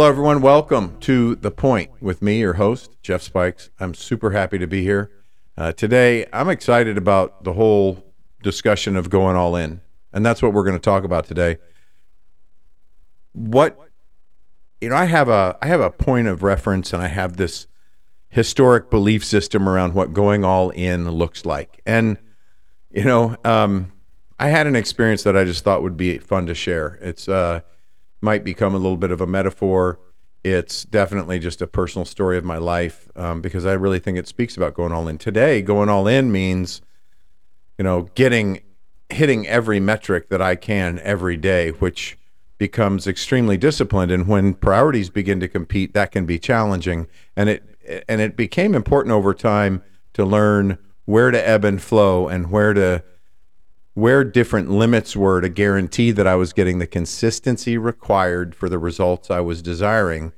Hello, everyone. Welcome to The Point with me, your host, Jeff Spikes. I'm super happy to be here. Uh, today, I'm excited about the whole discussion of going all in. And that's what we're going to talk about today. What, you know, I have a, I have a point of reference and I have this historic belief system around what going all in looks like. And, you know, um, I had an experience that I just thought would be fun to share. It's, uh, might become a little bit of a metaphor. It's definitely just a personal story of my life um, because I really think it speaks about going all in. Today, going all in means, you know, getting hitting every metric that I can every day, which becomes extremely disciplined. And when priorities begin to compete, that can be challenging. And it and it became important over time to learn where to ebb and flow and where to where different limits were to guarantee that I was getting the consistency required for the results I was desiring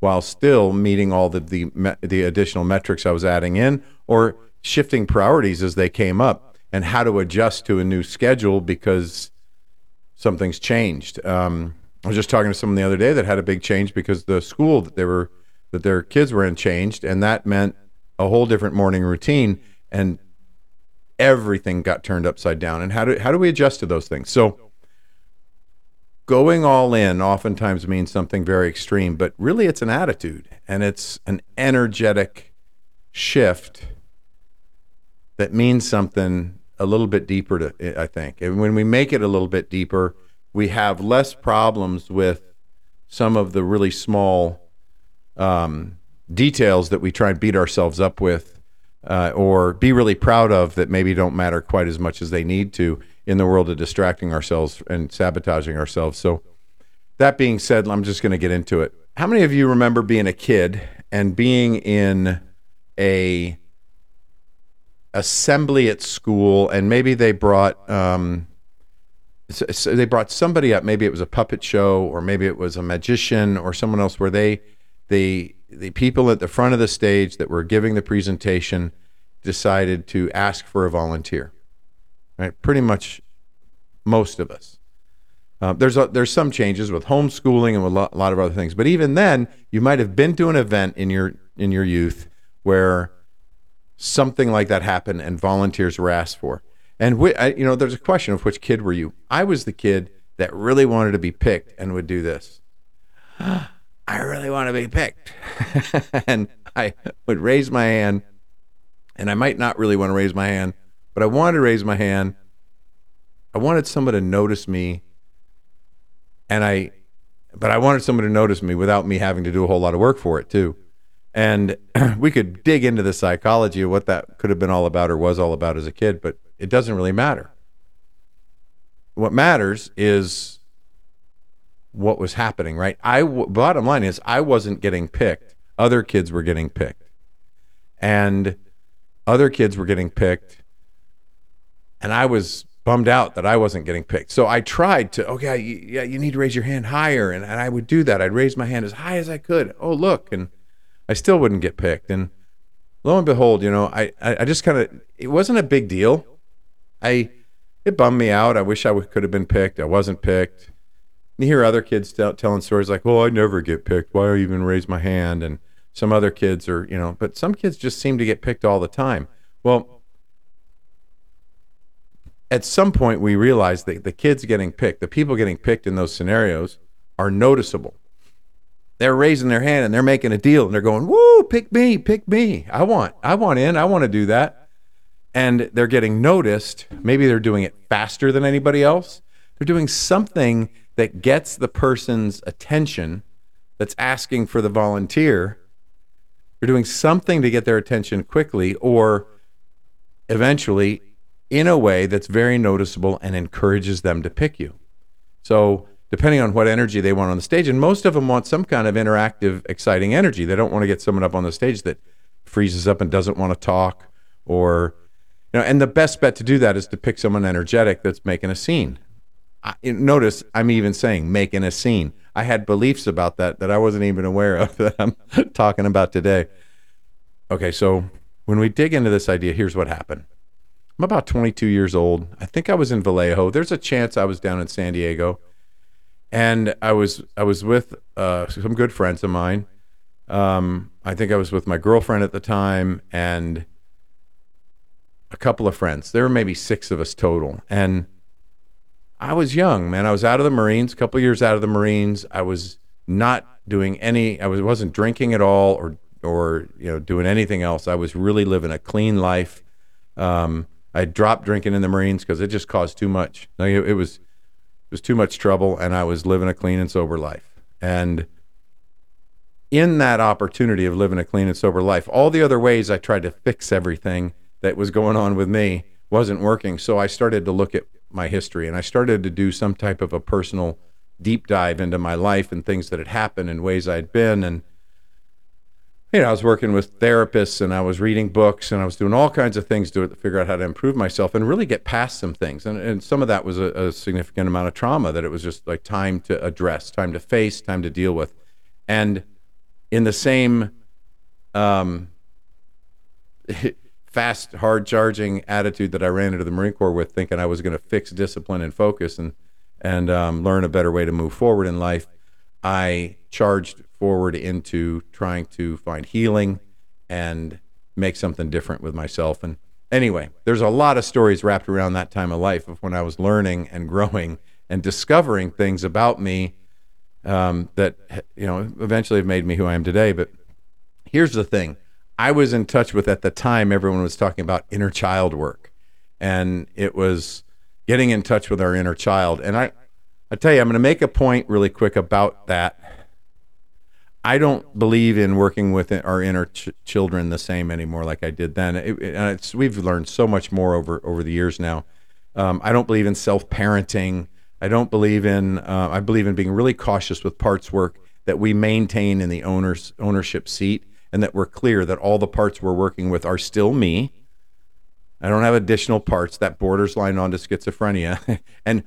while still meeting all the, the, the additional metrics I was adding in or shifting priorities as they came up and how to adjust to a new schedule because something's changed. Um, I was just talking to someone the other day that had a big change because the school that they were that their kids were in changed, and that meant a whole different morning routine. And everything got turned upside down. And how do how do we adjust to those things? So going all in oftentimes means something very extreme, but really it's an attitude and it's an energetic shift that means something a little bit deeper to I think. And when we make it a little bit deeper, we have less problems with some of the really small um, details that we try and beat ourselves up with uh, or be really proud of that maybe don't matter quite as much as they need to in the world of distracting ourselves and sabotaging ourselves. So, that being said, I'm just going to get into it. How many of you remember being a kid and being in a assembly at school, and maybe they brought um, so, they brought somebody up. Maybe it was a puppet show, or maybe it was a magician, or someone else, where they they the people at the front of the stage that were giving the presentation decided to ask for a volunteer. Right, pretty much most of us. Uh, there's a, there's some changes with homeschooling and with a lot, a lot of other things, but even then, you might have been to an event in your in your youth where something like that happened and volunteers were asked for. And wh- I, you know, there's a question of which kid were you? I was the kid that really wanted to be picked and would do this. I really want to be picked. and I would raise my hand, and I might not really want to raise my hand, but I wanted to raise my hand. I wanted someone to notice me, and I, but I wanted someone to notice me without me having to do a whole lot of work for it too. And we could dig into the psychology of what that could have been all about or was all about as a kid, but it doesn't really matter. What matters is what was happening, right? I bottom line is I wasn't getting picked. Other kids were getting picked. And other kids were getting picked and I was bummed out that I wasn't getting picked. So I tried to, okay, yeah, you need to raise your hand higher. And, and I would do that. I'd raise my hand as high as I could. Oh, look. And I still wouldn't get picked. And lo and behold, you know, I, I, just kind of, it wasn't a big deal. I, it bummed me out. I wish I could have been picked. I wasn't picked you hear other kids tell, telling stories like, "Well, I never get picked. Why do I even raise my hand?" And some other kids are, you know, but some kids just seem to get picked all the time. Well, at some point we realize that the kids getting picked, the people getting picked in those scenarios are noticeable. They're raising their hand and they're making a deal and they're going, "Woo, pick me, pick me. I want I want in. I want to do that." And they're getting noticed. Maybe they're doing it faster than anybody else. They're doing something that gets the person's attention that's asking for the volunteer. They're doing something to get their attention quickly or eventually in a way that's very noticeable and encourages them to pick you. So, depending on what energy they want on the stage, and most of them want some kind of interactive, exciting energy. They don't want to get someone up on the stage that freezes up and doesn't want to talk or you know, and the best bet to do that is to pick someone energetic that's making a scene. I, notice I'm even saying making a scene. I had beliefs about that that I wasn't even aware of that I'm talking about today. Okay, so when we dig into this idea, here's what happened. I'm about 22 years old. I think I was in Vallejo. There's a chance I was down in San Diego. and I was I was with uh, some good friends of mine. Um, I think I was with my girlfriend at the time and a couple of friends. There were maybe six of us total, and I was young, man. I was out of the Marines, a couple years out of the Marines. I was not doing any. I was wasn't drinking at all, or or you know doing anything else. I was really living a clean life. Um, I dropped drinking in the Marines because it just caused too much. Like, it, it was it was too much trouble, and I was living a clean and sober life. And in that opportunity of living a clean and sober life, all the other ways I tried to fix everything that was going on with me wasn't working. So I started to look at my history and I started to do some type of a personal deep dive into my life and things that had happened and ways I'd been. And, you know, I was working with therapists and I was reading books and I was doing all kinds of things to figure out how to improve myself and really get past some things. And, and some of that was a, a significant amount of trauma that it was just like time to address, time to face, time to deal with. And in the same, um, fast, hard charging attitude that I ran into the Marine Corps with, thinking I was going to fix discipline and focus and and um, learn a better way to move forward in life. I charged forward into trying to find healing and make something different with myself. And anyway, there's a lot of stories wrapped around that time of life of when I was learning and growing and discovering things about me um, that you know eventually have made me who I am today. But here's the thing I was in touch with at the time, everyone was talking about inner child work. And it was getting in touch with our inner child. And I, I tell you, I'm going to make a point really quick about that. I don't believe in working with our inner ch- children the same anymore like I did then. It, it, we've learned so much more over over the years now. Um, I don't believe in self parenting. I don't believe in. Uh, I believe in being really cautious with parts work that we maintain in the owner's ownership seat and that we're clear that all the parts we're working with are still me. I don't have additional parts that borders line onto schizophrenia. and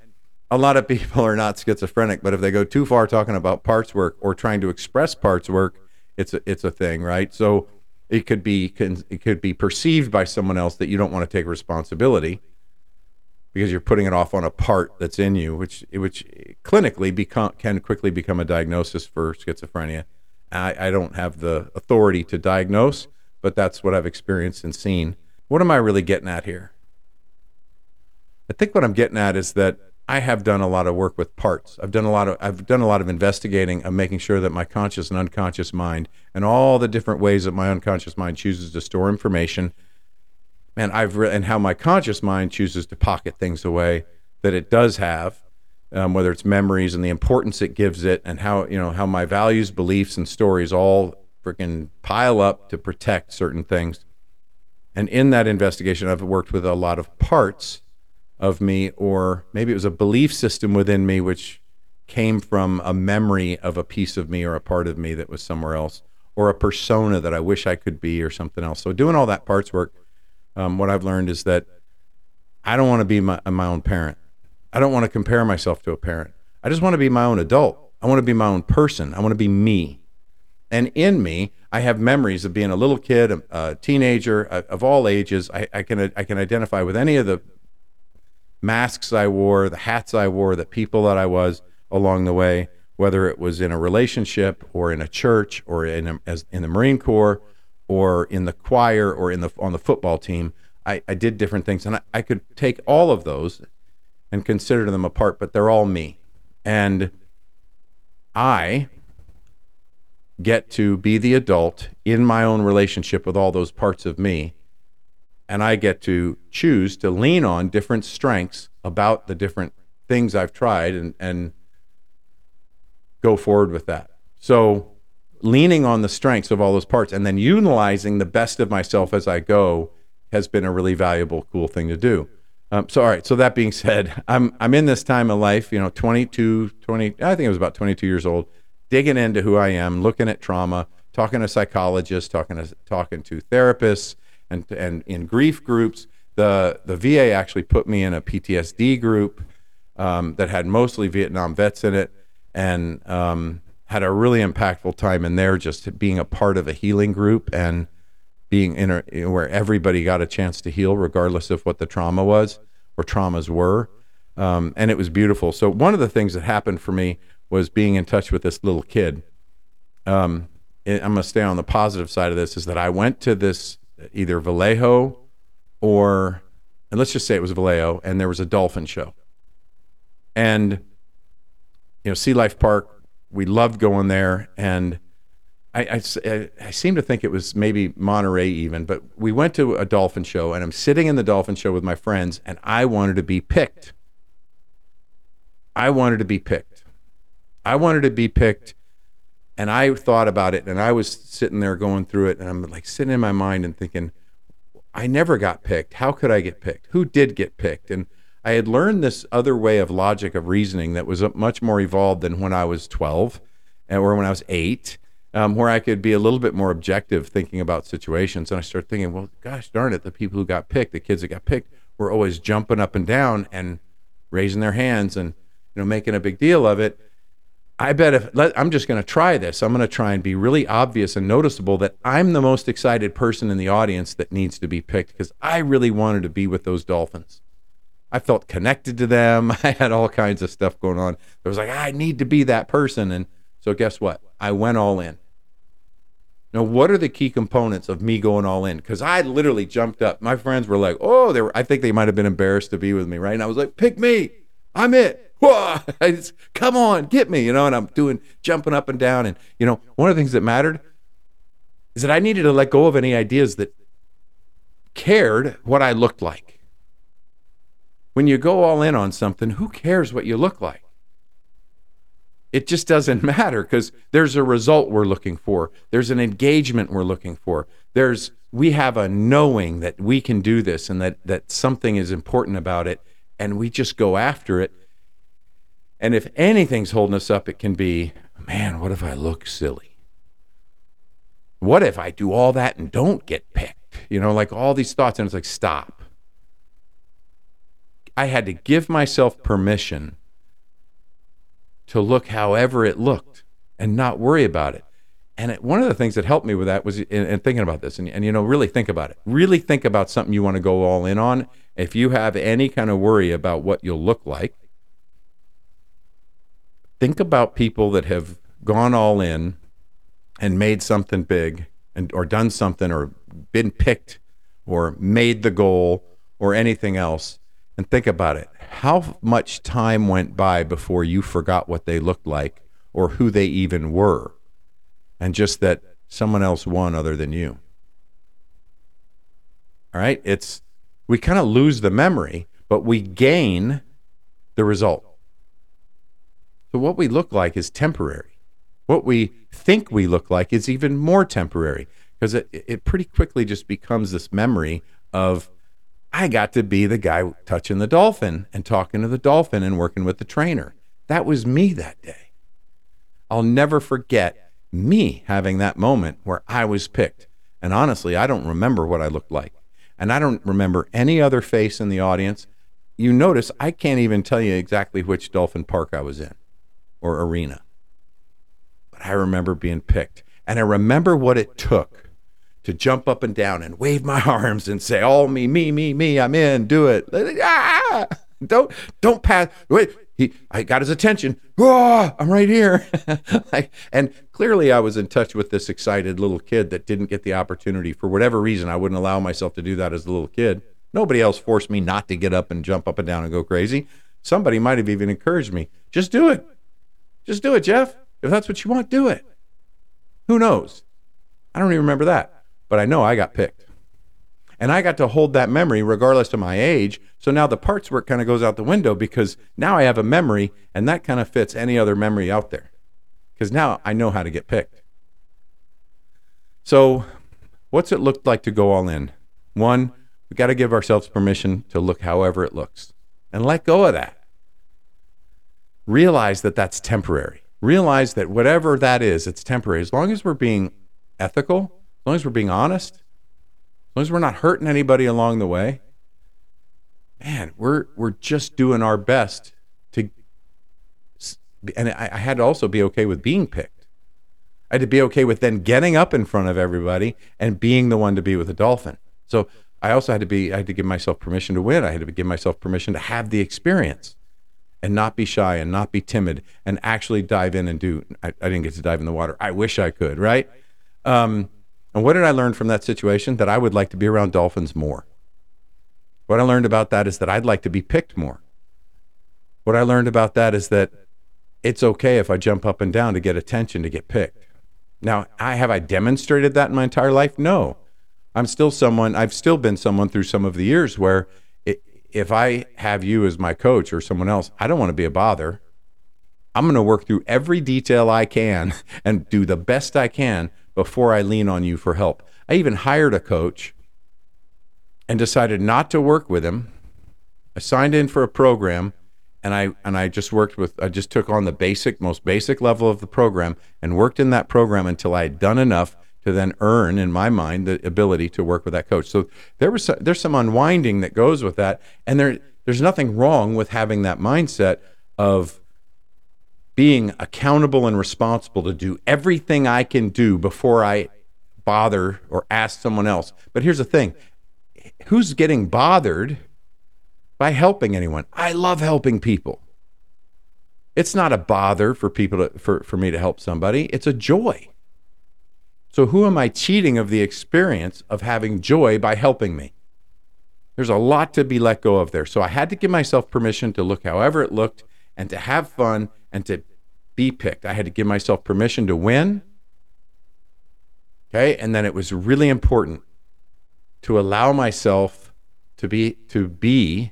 a lot of people are not schizophrenic, but if they go too far talking about parts work or trying to express parts work, it's a, it's a thing, right? So it could be it could be perceived by someone else that you don't want to take responsibility because you're putting it off on a part that's in you, which which clinically become can quickly become a diagnosis for schizophrenia. I, I don't have the authority to diagnose, but that's what I've experienced and seen. What am I really getting at here? I think what I'm getting at is that I have done a lot of work with parts. I've done a lot of I've done a lot of investigating of making sure that my conscious and unconscious mind and all the different ways that my unconscious mind chooses to store information, man, I've re- and how my conscious mind chooses to pocket things away that it does have um, whether it's memories and the importance it gives it, and how you know how my values, beliefs, and stories all freaking pile up to protect certain things. And in that investigation, I've worked with a lot of parts of me, or maybe it was a belief system within me, which came from a memory of a piece of me or a part of me that was somewhere else, or a persona that I wish I could be, or something else. So, doing all that parts work, um, what I've learned is that I don't want to be my, my own parent. I don't want to compare myself to a parent. I just want to be my own adult. I want to be my own person. I want to be me. And in me, I have memories of being a little kid, a, a teenager of all ages. I, I, can I can identify with any of the masks I wore, the hats I wore, the people that I was along the way, whether it was in a relationship or in a church or in a, as in the Marine Corps or in the choir or in the on the football team. I, I did different things, and I, I could take all of those and consider them apart, but they're all me. And I get to be the adult in my own relationship with all those parts of me. And I get to choose to lean on different strengths about the different things I've tried and, and go forward with that. So, leaning on the strengths of all those parts and then utilizing the best of myself as I go has been a really valuable, cool thing to do. Um, so all right. So that being said, I'm I'm in this time of life. You know, 22, 20. I think it was about 22 years old, digging into who I am, looking at trauma, talking to psychologists, talking to talking to therapists, and and in grief groups. The the VA actually put me in a PTSD group um, that had mostly Vietnam vets in it, and um, had a really impactful time in there, just being a part of a healing group and being in a, where everybody got a chance to heal regardless of what the trauma was or traumas were. Um, and it was beautiful. So one of the things that happened for me was being in touch with this little kid. Um, I'm going to stay on the positive side of this. Is that I went to this either Vallejo or, and let's just say it was Vallejo, and there was a dolphin show. And you know, Sea Life Park, we loved going there, and I, I, I, seem to think it was maybe Monterey even, but we went to a dolphin show, and I'm sitting in the dolphin show with my friends, and I wanted to be picked. I wanted to be picked. I wanted to be picked, and I thought about it, and I was sitting there going through it, and I'm like sitting in my mind and thinking, I never got picked. How could I get picked? Who did get picked? And I had learned this other way of logic of reasoning that was uh, much more evolved than when I was 12 or when I was eight um, where I could be a little bit more objective thinking about situations. And I started thinking, well, gosh darn it, the people who got picked, the kids that got picked, were always jumping up and down and raising their hands and you know making a big deal of it. I bet if let, I'm just going to try this, I'm going to try and be really obvious and noticeable that I'm the most excited person in the audience that needs to be picked because I really wanted to be with those Dolphins. I felt connected to them. I had all kinds of stuff going on. It was like I need to be that person, and so guess what? I went all in. Now, what are the key components of me going all in? Because I literally jumped up. My friends were like, "Oh, they were." I think they might have been embarrassed to be with me, right? And I was like, "Pick me! I'm it! Just, come on, get me!" You know. And I'm doing jumping up and down. And you know, one of the things that mattered is that I needed to let go of any ideas that cared what I looked like. When you go all in on something, who cares what you look like? It just doesn't matter because there's a result we're looking for. There's an engagement we're looking for. There's we have a knowing that we can do this and that that something is important about it and we just go after it. And if anything's holding us up, it can be, man, what if I look silly? What if I do all that and don't get picked? You know, like all these thoughts and it's like stop. I had to give myself permission to look however it looked and not worry about it. And it, one of the things that helped me with that was in, in thinking about this, and, and you know, really think about it. Really think about something you want to go all in on. If you have any kind of worry about what you'll look like, think about people that have gone all in and made something big and or done something or been picked or made the goal or anything else and think about it how much time went by before you forgot what they looked like or who they even were, and just that someone else won other than you? All right, it's we kind of lose the memory, but we gain the result. So what we look like is temporary. What we think we look like is even more temporary because it, it pretty quickly just becomes this memory of I got to be the guy touching the dolphin and talking to the dolphin and working with the trainer. That was me that day. I'll never forget me having that moment where I was picked. And honestly, I don't remember what I looked like. And I don't remember any other face in the audience. You notice I can't even tell you exactly which dolphin park I was in or arena. But I remember being picked. And I remember what it took to jump up and down and wave my arms and say, "Oh me, me, me, me, I'm in, do it." Ah, ah, ah! Don't don't pass. Wait, he, I got his attention. Oh, I'm right here. and clearly, I was in touch with this excited little kid that didn't get the opportunity for whatever reason. I wouldn't allow myself to do that as a little kid. Nobody else forced me not to get up and jump up and down and go crazy. Somebody might have even encouraged me. Just do it. Just do it, Jeff. If that's what you want, do it. Who knows? I don't even remember that but I know I got picked. And I got to hold that memory regardless of my age. So now the parts work kind of goes out the window because now I have a memory and that kind of fits any other memory out there. Because now I know how to get picked. So, what's it look like to go all in? One, we got to give ourselves permission to look however it looks and let go of that. Realize that that's temporary. Realize that whatever that is, it's temporary. As long as we're being ethical as long as we're being honest, as long as we're not hurting anybody along the way, man, we're we're just doing our best to. And I, I had to also be okay with being picked. I had to be okay with then getting up in front of everybody and being the one to be with a dolphin. So I also had to be I had to give myself permission to win. I had to give myself permission to have the experience. and not be shy and not be timid and actually dive in and do. I, I didn't get to dive in the water. I wish I could, right? Um, and what did I learn from that situation? That I would like to be around dolphins more. What I learned about that is that I'd like to be picked more. What I learned about that is that it's okay if I jump up and down to get attention to get picked. Now, I have I demonstrated that in my entire life? No. I'm still someone, I've still been someone through some of the years where it, if I have you as my coach or someone else, I don't want to be a bother. I'm going to work through every detail I can and do the best I can before I lean on you for help. I even hired a coach and decided not to work with him. I signed in for a program and I and I just worked with I just took on the basic most basic level of the program and worked in that program until I had done enough to then earn in my mind the ability to work with that coach. So there was some, there's some unwinding that goes with that and there there's nothing wrong with having that mindset of being accountable and responsible to do everything I can do before I bother or ask someone else. But here's the thing. Who's getting bothered by helping anyone. I love helping people. It's not a bother for people to, for, for me to help somebody, it's a joy. So, who am I cheating of the experience of having joy by helping me? There's a lot to be let go of there. So, I had to give myself permission to look however it looked and to have fun and to be picked. I had to give myself permission to win. Okay. And then it was really important to allow myself to be, to be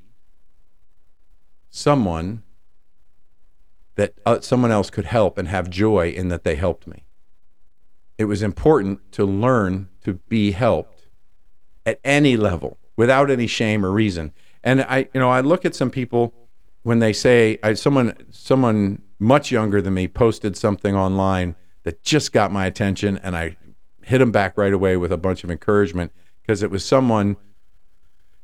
someone that uh, someone else could help and have joy in that they helped me. It was important to learn to be helped at any level without any shame or reason. And I, you know, I look at some people when they say I, someone, someone much younger than me posted something online that just got my attention, and I hit them back right away with a bunch of encouragement because it was someone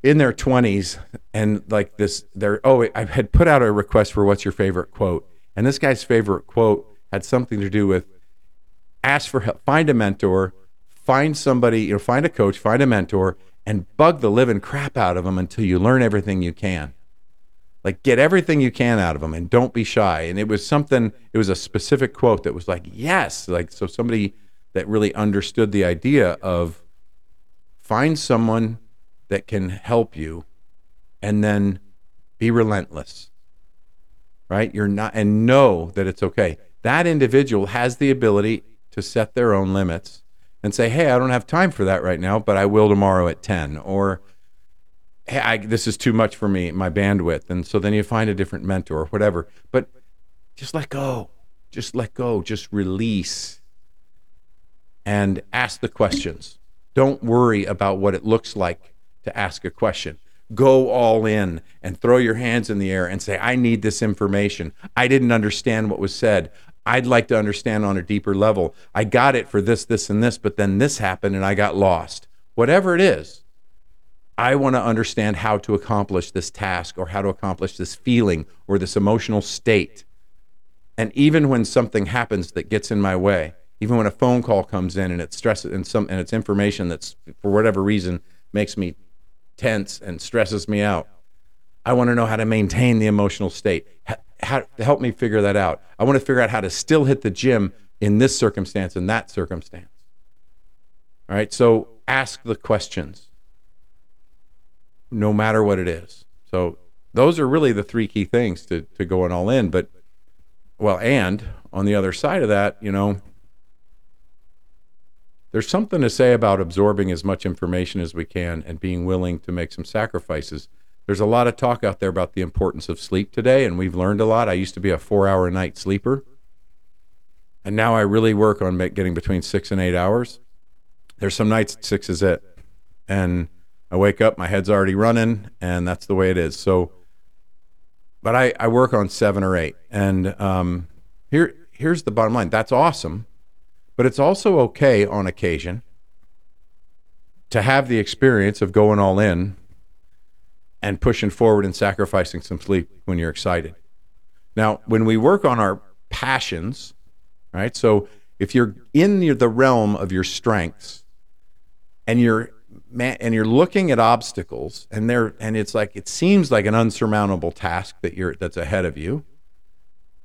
in their 20s and like this they're oh i had put out a request for what's your favorite quote? And this guy's favorite quote had something to do with ask for help find a mentor find somebody you know find a coach find a mentor and bug the living crap out of them until you learn everything you can like get everything you can out of them and don't be shy. And it was something it was a specific quote that was like yes. Like so somebody that really understood the idea of find someone that can help you and then be relentless right? You're not and know that it's okay. That individual has the ability to set their own limits and say hey i don't have time for that right now but i will tomorrow at 10 or hey I, this is too much for me my bandwidth and so then you find a different mentor or whatever but just let go just let go just release and ask the questions don't worry about what it looks like to ask a question. Go all in and throw your hands in the air and say, I need this information. I didn't understand what was said. I'd like to understand on a deeper level. I got it for this, this, and this, but then this happened and I got lost. Whatever it is, I want to understand how to accomplish this task or how to accomplish this feeling or this emotional state. And even when something happens that gets in my way, even when a phone call comes in and it's stress and some and it's information that's for whatever reason makes me tense and stresses me out. I want to know how to maintain the emotional state. How, how help me figure that out. I want to figure out how to still hit the gym in this circumstance and that circumstance. All right, so ask the questions no matter what it is. So those are really the three key things to, to going all in. But, well, and on the other side of that, you know, there's something to say about absorbing as much information as we can and being willing to make some sacrifices. There's a lot of talk out there about the importance of sleep today, and we've learned a lot. I used to be a four hour night sleeper, and now I really work on getting between six and eight hours. There's some nights six is it. And I wake up, my head's already running, and that's the way it is. So, but I, I work on seven or eight. And um, here, here's the bottom line that's awesome but it's also okay on occasion to have the experience of going all in and pushing forward and sacrificing some sleep when you're excited. Now, when we work on our passions, right? So if you're in the realm of your strengths and you're man, and you're looking at obstacles, and they're and it's like it seems like an unsurmountable task that you're that's ahead of you,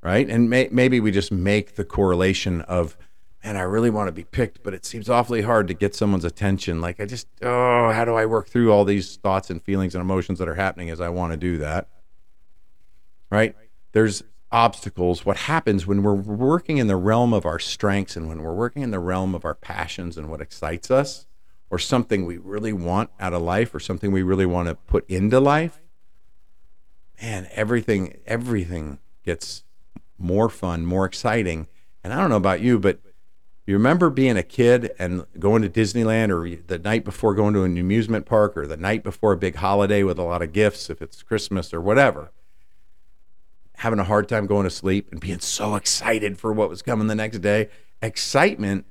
right? And may, maybe we just make the correlation of, man, I really want to be picked, but it seems awfully hard to get someone's attention. Like I just, oh, how do I work through all these thoughts and feelings and emotions that are happening as I want to do that? Right? There's obstacles. What happens when we're working in the realm of our strengths and when we're working in the realm of our passions and what excites us? Or something we really want out of life or something we really want to put into life, man, everything everything gets more fun, more exciting. And I don't know about you, but you remember being a kid and going to Disneyland or the night before going to an amusement park or the night before a big holiday with a lot of gifts, if it's Christmas or whatever, having a hard time going to sleep and being so excited for what was coming the next day. Excitement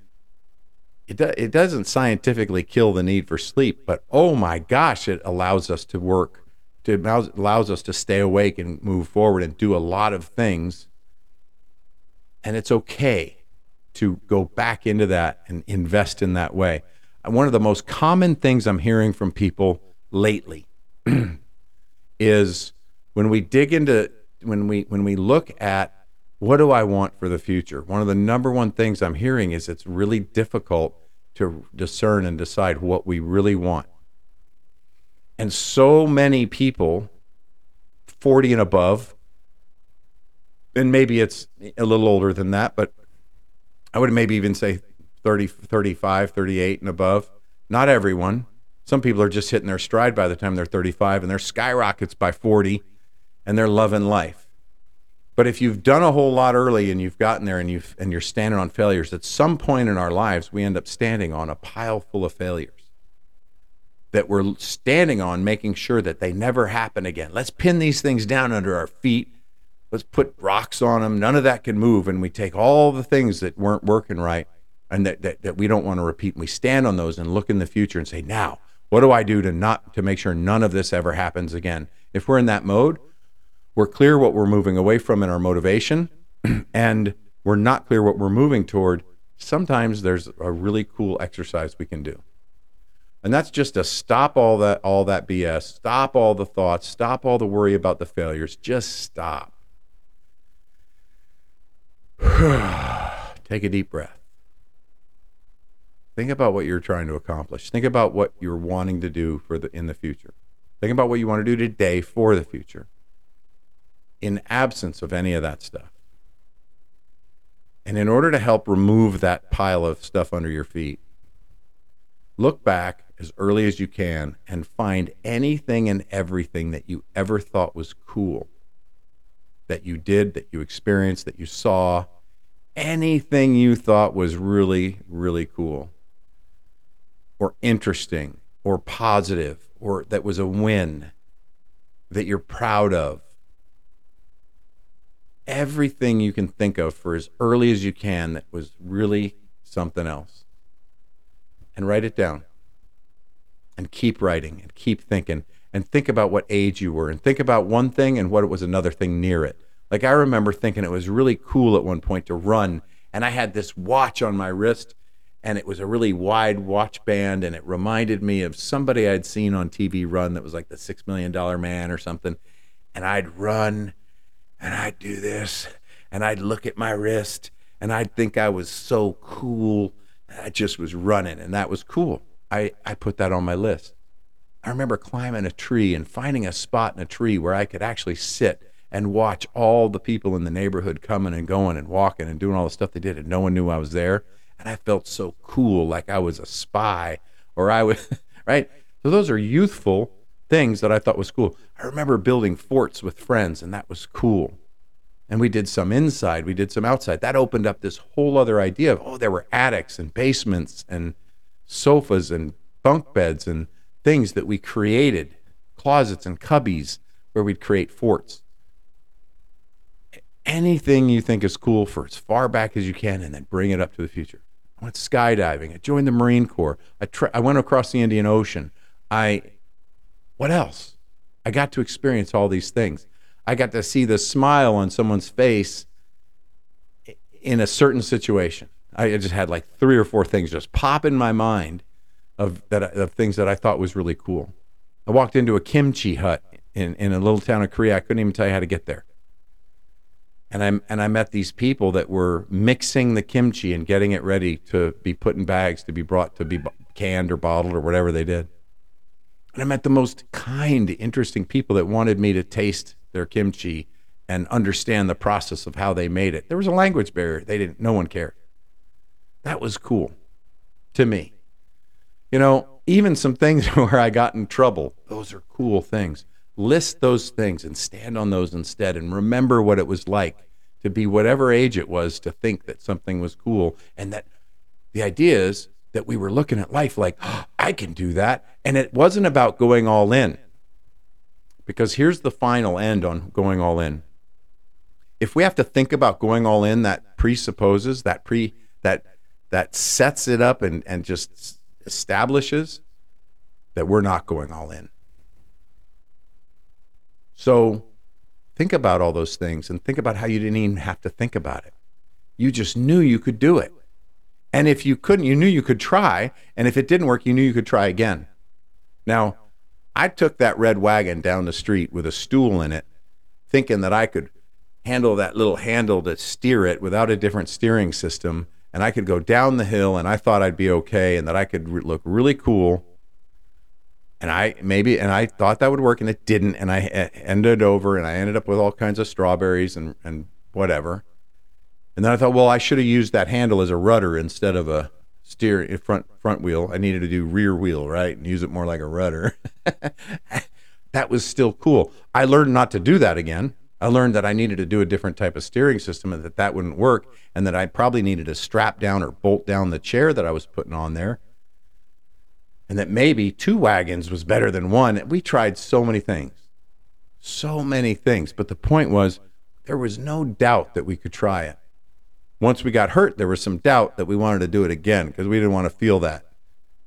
it, do, it doesn't scientifically kill the need for sleep, but oh my gosh, it allows us to work, to allows, allows us to stay awake and move forward and do a lot of things. And it's okay to go back into that and invest in that way. One of the most common things I'm hearing from people lately is when we dig into when we when we look at what do I want for the future? One of the number one things I'm hearing is it's really difficult to discern and decide what we really want. And so many people, 40 and above, and maybe it's a little older than that, but I would maybe even say 30, 35, 38 and above. Not everyone. Some people are just hitting their stride by the time they're 35 and they're skyrockets by 40 and they're loving life. But if you've done a whole lot early and you've gotten there and you've and you're standing on failures, at some point in our lives we end up standing on a pile full of failures that we're standing on, making sure that they never happen again. Let's pin these things down under our feet. Let's put rocks on them. None of that can move. And we take all the things that weren't working right and that, that, that we don't want to repeat. And we stand on those and look in the future and say, now, what do I do to not to make sure none of this ever happens again? If we're in that mode, we're clear what we're moving away from in our motivation, and we're not clear what we're moving toward. Sometimes there's a really cool exercise we can do. And that's just to stop all that all that BS, stop all the thoughts, stop all the worry about the failures, just stop. Take a deep breath. Think about what you're trying to accomplish. Think about what you're wanting to do for the in the future. Think about what you want to do today for the future in absence of any of that stuff. And in order to help remove that pile of stuff under your feet, look back as early as you can and find anything and everything that you ever thought was cool that you did, that you experienced, that you saw, anything you thought was really, really cool or interesting or positive or that was a win that you're proud of everything you can think of for as early as you can that was really something else. And write it down. And keep writing and keep thinking and think about what age you were and think about one thing and what it was another thing near it. Like I remember thinking it was really cool at one point to run and I had this watch on my wrist and it was a really wide watch band and it reminded me of somebody I'd seen on TV run that was like the 6 million dollar man or something and I'd run and I'd do this and I'd look at my wrist and I'd think I was so cool. I just was running and that was cool. I, I put that on my list. I remember climbing a tree and finding a spot in a tree where I could actually sit and watch all the people in the neighborhood coming and going and walking and doing all the stuff they did and no one knew I was there. And I felt so cool, like I was a spy or I was, right? So those are youthful things that I thought was cool. I remember building forts with friends, and that was cool. And we did some inside, we did some outside. That opened up this whole other idea of, oh, there were attics and basements and sofas and bunk beds and things that we created, closets and cubbies where we'd create forts. Anything you think is cool for as far back as you can, and then bring it up to the future. I went skydiving. I joined the Marine Corps. I, tra- I went across the Indian Ocean. I what else? I got to experience all these things. I got to see the smile on someone's face in a certain situation. I just had like three or four things just pop in my mind of that of things that I thought was really cool. I walked into a kimchi hut in, in a little town of Korea. I couldn't even tell you how to get there. And I and I met these people that were mixing the kimchi and getting it ready to be put in bags to be brought to be canned or bottled or whatever they did. And I met the most kind, interesting people that wanted me to taste their kimchi and understand the process of how they made it. There was a language barrier. They didn't no one cared. That was cool to me. You know, even some things where I got in trouble, those are cool things. List those things and stand on those instead and remember what it was like to be whatever age it was to think that something was cool and that the idea is that we were looking at life like, oh, I can do that. And it wasn't about going all in. Because here's the final end on going all in. If we have to think about going all in, that presupposes, that pre that that sets it up and, and just establishes that we're not going all in. So think about all those things and think about how you didn't even have to think about it. You just knew you could do it. And if you couldn't, you knew you could try. And if it didn't work, you knew you could try again. Now, I took that red wagon down the street with a stool in it, thinking that I could handle that little handle to steer it without a different steering system. And I could go down the hill and I thought I'd be okay and that I could re- look really cool. And I maybe, and I thought that would work and it didn't. And I ended over and I ended up with all kinds of strawberries and, and whatever. And then I thought, well, I should have used that handle as a rudder instead of a steer eh, front front wheel. I needed to do rear wheel, right, and use it more like a rudder. that was still cool. I learned not to do that again. I learned that I needed to do a different type of steering system and that that wouldn't work, and that I probably needed to strap down or bolt down the chair that I was putting on there. And that maybe two wagons was better than one. We tried so many things, so many things. But the point was, there was no doubt that we could try it once we got hurt, there was some doubt that we wanted to do it again because we didn't want to feel that.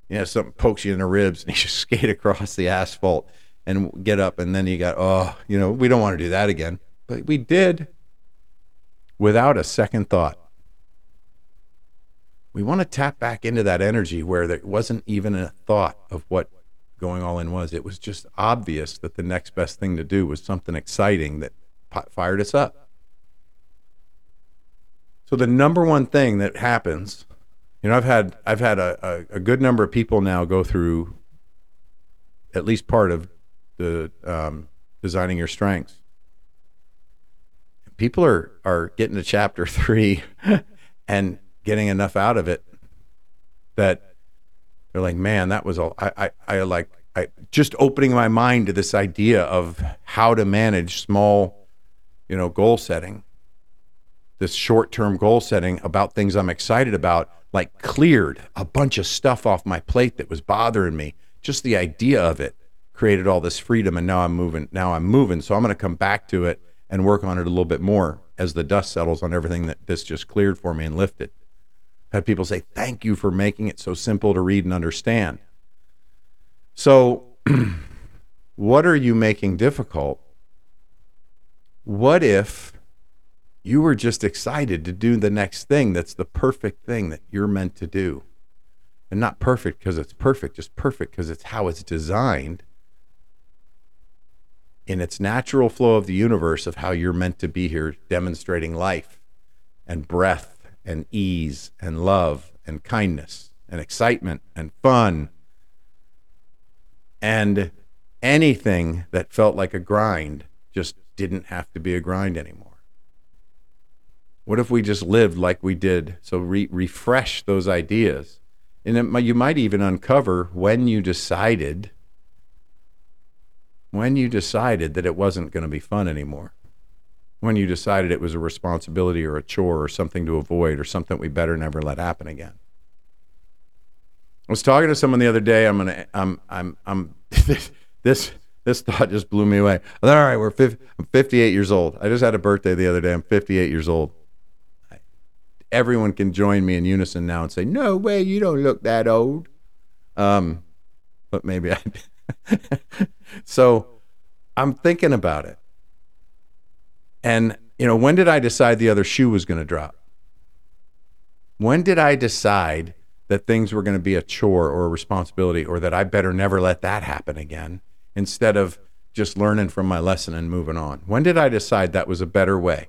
You know, something pokes you in the ribs and you just skate across the asphalt and get up, and then you got, oh, you know, we don't want to do that again. But we did without a second thought. We want to tap back into that energy where there wasn't even a thought of what going all in was. It was just obvious that the next best thing to do was something exciting that fired us up. So the number one thing that happens, you know, I've had I've had a, a, a good number of people now go through at least part of the um, designing your strengths. People are are getting to chapter three and getting enough out of it that they're like, man, that was all. I, I, I like I just opening my mind to this idea of how to manage small, you know, goal setting this short term goal setting about things I'm excited about, like cleared a bunch of stuff off my plate that was bothering me. Just the idea of it created all this freedom. And now I'm moving. Now I'm moving. So I'm going to come back to it and work on it a little bit more as the dust settles on everything that this just cleared for me and lifted. I've had people say, Thank you for making it so simple to read and understand. So, what are you making difficult? What if you were just excited to do the next thing that's the perfect thing that you're meant to do. And not perfect because it's perfect, just perfect because it's how it's designed in its natural flow of the universe of how you're meant to be here, demonstrating life and breath and ease and love and kindness and excitement and fun and anything that felt like a grind just didn't have to be a grind anymore. What if we just lived like we did? So re- refresh those ideas. And it, you might even uncover when you decided when you decided that it wasn't going to be fun anymore. When you decided it was a responsibility or a chore or something to avoid or something we better never let happen again. I was talking to someone the other day. I'm gonna. I'm. I'm. I'm. this. This thought just blew me away. All right, we're. 50, I'm 58 years old. I just had a birthday the other day. I'm 58 years old everyone can join me in unison now and say, "No way, you don't look that old." Um, but maybe I. so, I'm thinking about it, and you know, when did I decide the other shoe was going to drop? When did I decide that things were going to be a chore or a responsibility or that I better never let that happen again instead of just learning from my lesson and moving on? When did I decide that was a better way?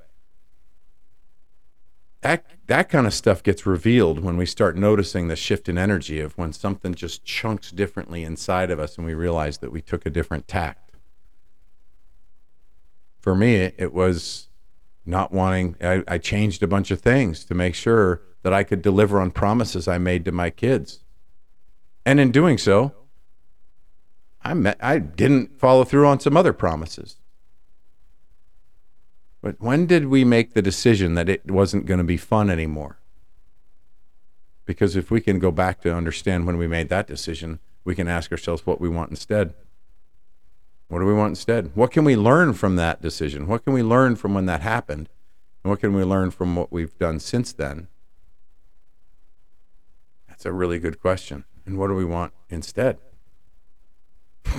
That, that kind of stuff gets revealed when we start noticing the shift in energy of when something just chunks differently inside of us and we realize that we took a different tact. For me, it was not wanting, I, I changed a bunch of things to make sure that I could deliver on promises I made to my kids. And in doing so, I, met, I didn't follow through on some other promises. But when did we make the decision that it wasn't going to be fun anymore? Because if we can go back to understand when we made that decision, we can ask ourselves what we want instead. What do we want instead? What can we learn from that decision? What can we learn from when that happened? And what can we learn from what we've done since then? That's a really good question. And what do we want instead?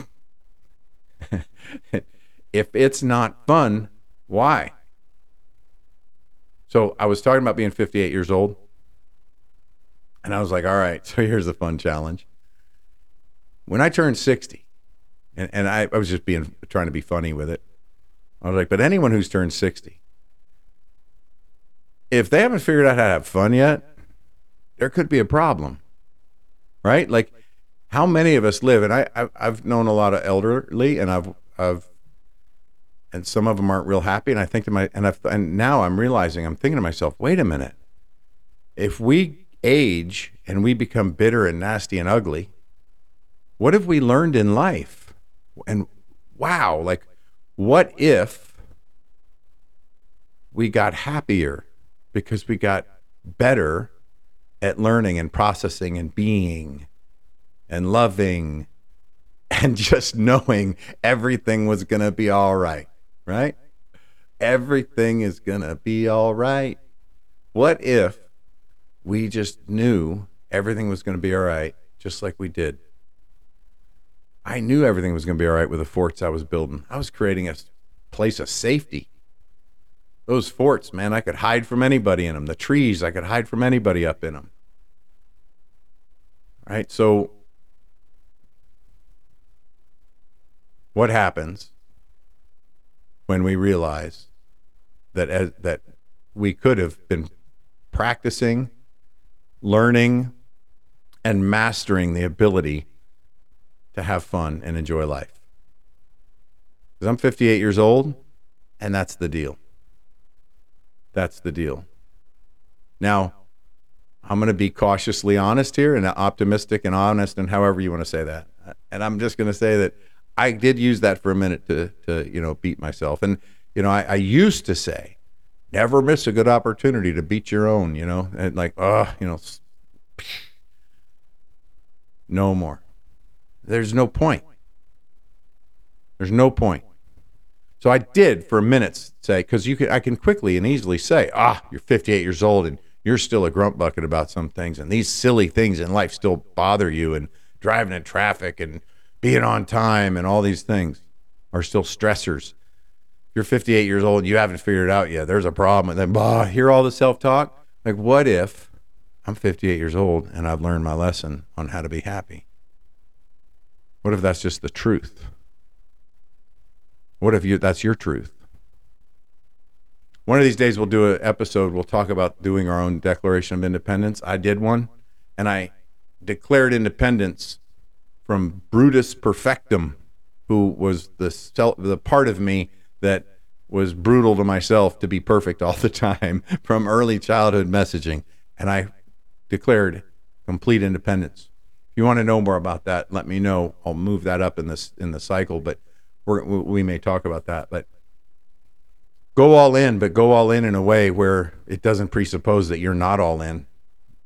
if it's not fun, why? So I was talking about being 58 years old. And I was like, all right, so here's the fun challenge. When I turned 60, and, and I, I was just being trying to be funny with it. I was like, but anyone who's turned 60, if they haven't figured out how to have fun yet, there could be a problem. Right? Like how many of us live and I, I I've known a lot of elderly and I've I've and some of them aren't real happy and I think to my and I've and now I'm realizing I'm thinking to myself, wait a minute. If we age and we become bitter and nasty and ugly, what have we learned in life? and wow, like what if we got happier because we got better at learning and processing and being and loving and just knowing everything was going to be all right, right? Everything is going to be all right. What if we just knew everything was going to be all right, just like we did I knew everything was going to be all right with the forts I was building. I was creating a place of safety. Those forts, man, I could hide from anybody in them. The trees, I could hide from anybody up in them. Right? So, what happens when we realize that as, that we could have been practicing, learning, and mastering the ability to have fun and enjoy life. Because I'm 58 years old, and that's the deal. That's the deal. Now, I'm going to be cautiously honest here and optimistic and honest, and however you want to say that. And I'm just going to say that I did use that for a minute to, to you know, beat myself. And, you know, I, I used to say, never miss a good opportunity to beat your own, you know, and like, oh, you know, no more. There's no point. There's no point. So I did for a minute say, because you can, I can quickly and easily say, ah, you're 58 years old and you're still a grunt bucket about some things, and these silly things in life still bother you, and driving in traffic and being on time and all these things are still stressors. You're 58 years old, and you haven't figured it out yet. There's a problem, and then bah, hear all the self talk. Like, what if I'm 58 years old and I've learned my lesson on how to be happy? What if that's just the truth? What if you that's your truth? One of these days we'll do an episode we'll talk about doing our own declaration of independence. I did one and I declared independence from Brutus Perfectum, who was the self, the part of me that was brutal to myself to be perfect all the time from early childhood messaging and I declared complete independence if you want to know more about that, let me know. I'll move that up in this in the cycle, but we we may talk about that. But go all in, but go all in in a way where it doesn't presuppose that you're not all in.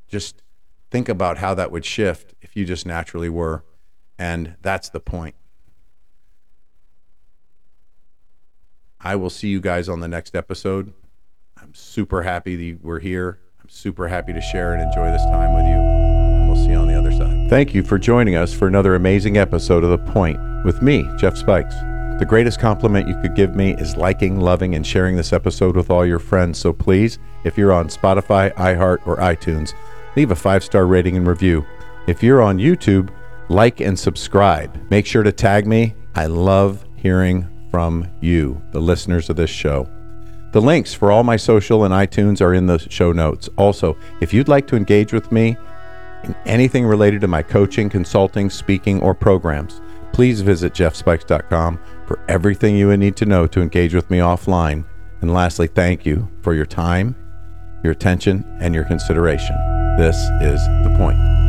Just think about how that would shift if you just naturally were, and that's the point. I will see you guys on the next episode. I'm super happy that we're here. I'm super happy to share and enjoy this time with you. And we'll see you on the other side. Thank you for joining us for another amazing episode of The Point with me, Jeff Spikes. The greatest compliment you could give me is liking, loving, and sharing this episode with all your friends. So please, if you're on Spotify, iHeart, or iTunes, leave a five star rating and review. If you're on YouTube, like and subscribe. Make sure to tag me. I love hearing from you, the listeners of this show. The links for all my social and iTunes are in the show notes. Also, if you'd like to engage with me in anything related to my coaching, consulting, speaking, or programs, please visit jeffspikes.com for everything you would need to know to engage with me offline. And lastly, thank you for your time, your attention, and your consideration. This is the point.